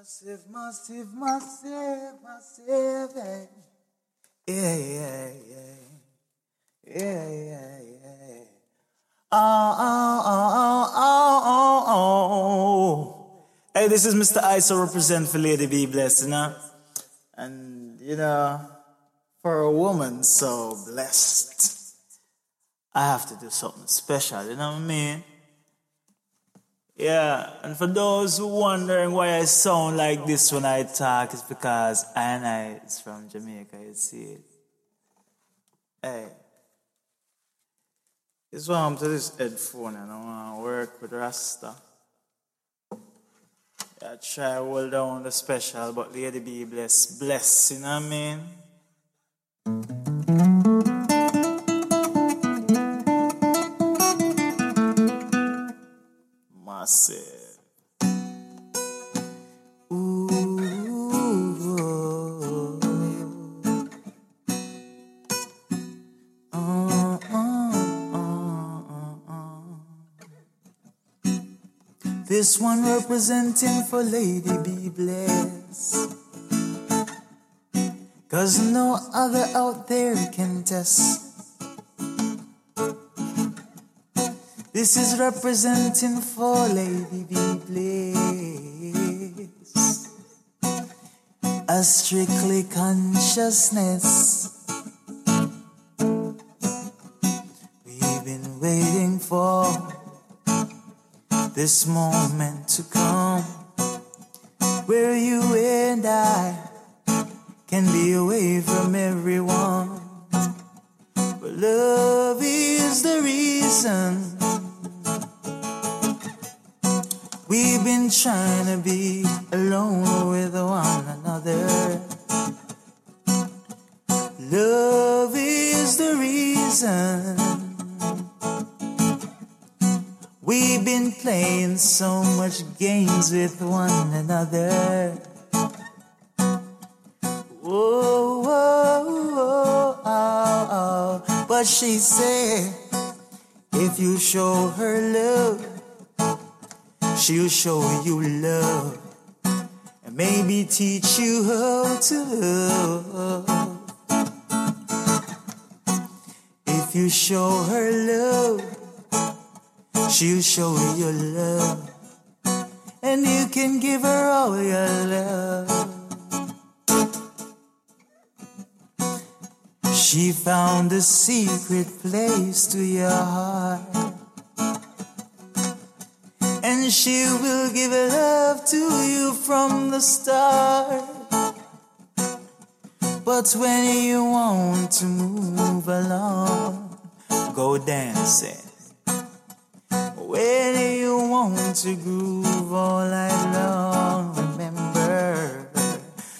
Massive, massive, massive, massive. eh. Yeah, yeah, yeah. Yeah, yeah, yeah. Oh, oh, oh, oh, oh, oh. Hey, this is Mr. ISO represent for Lady B Blessed, you know? And, you know, for a woman so blessed, I have to do something special, you know what I mean? Yeah, and for those who wondering why I sound like this when I talk, it's because I and I is from Jamaica, you see it. Hey. It's why I'm to this headphone and I wanna work with Rasta. Yeah, try hold down the special, but Lady be blessed, bless, you know what I mean? Uh, uh. This one representing for Lady Be Blessed. Cause no other out there can test. This is representing for Lady Be Blessed. A strictly consciousness. We've been waiting for this moment to come where you and I can be away from everyone. But love is the reason we've been trying to be alone with one another. Love is the reason we've been playing so much games with one another. Whoa, whoa, oh, oh. But she said, if you show her love, she'll show you love and maybe teach you how to love. If you show her love, she'll show you love and you can give her all your love. She found a secret place to your heart. And she will give love to you from the start. But when you want to move along, go dancing. When you want to groove all night long, remember,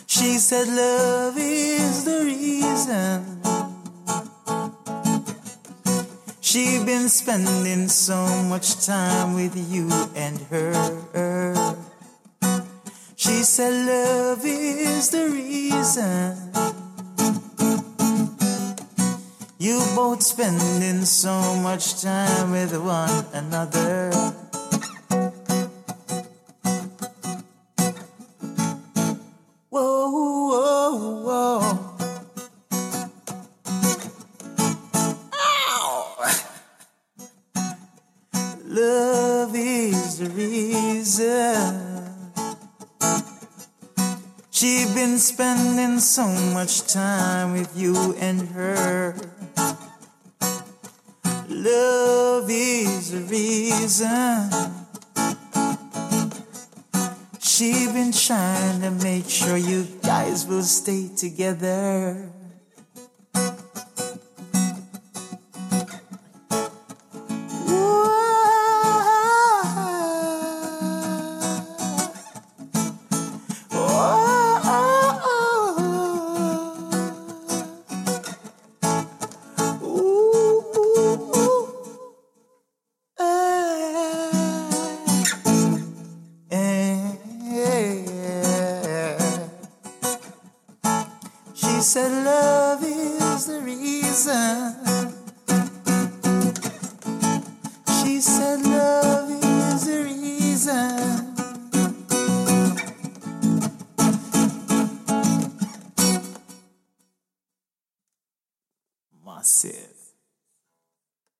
she said love is the reason. She been spending so much time with you and her. She said love is the reason. You both spending so much time with one another. She been spending so much time with you and her. Love is the reason. She been trying to make sure you guys will stay together. said love is the reason. She said love is the reason. Massive.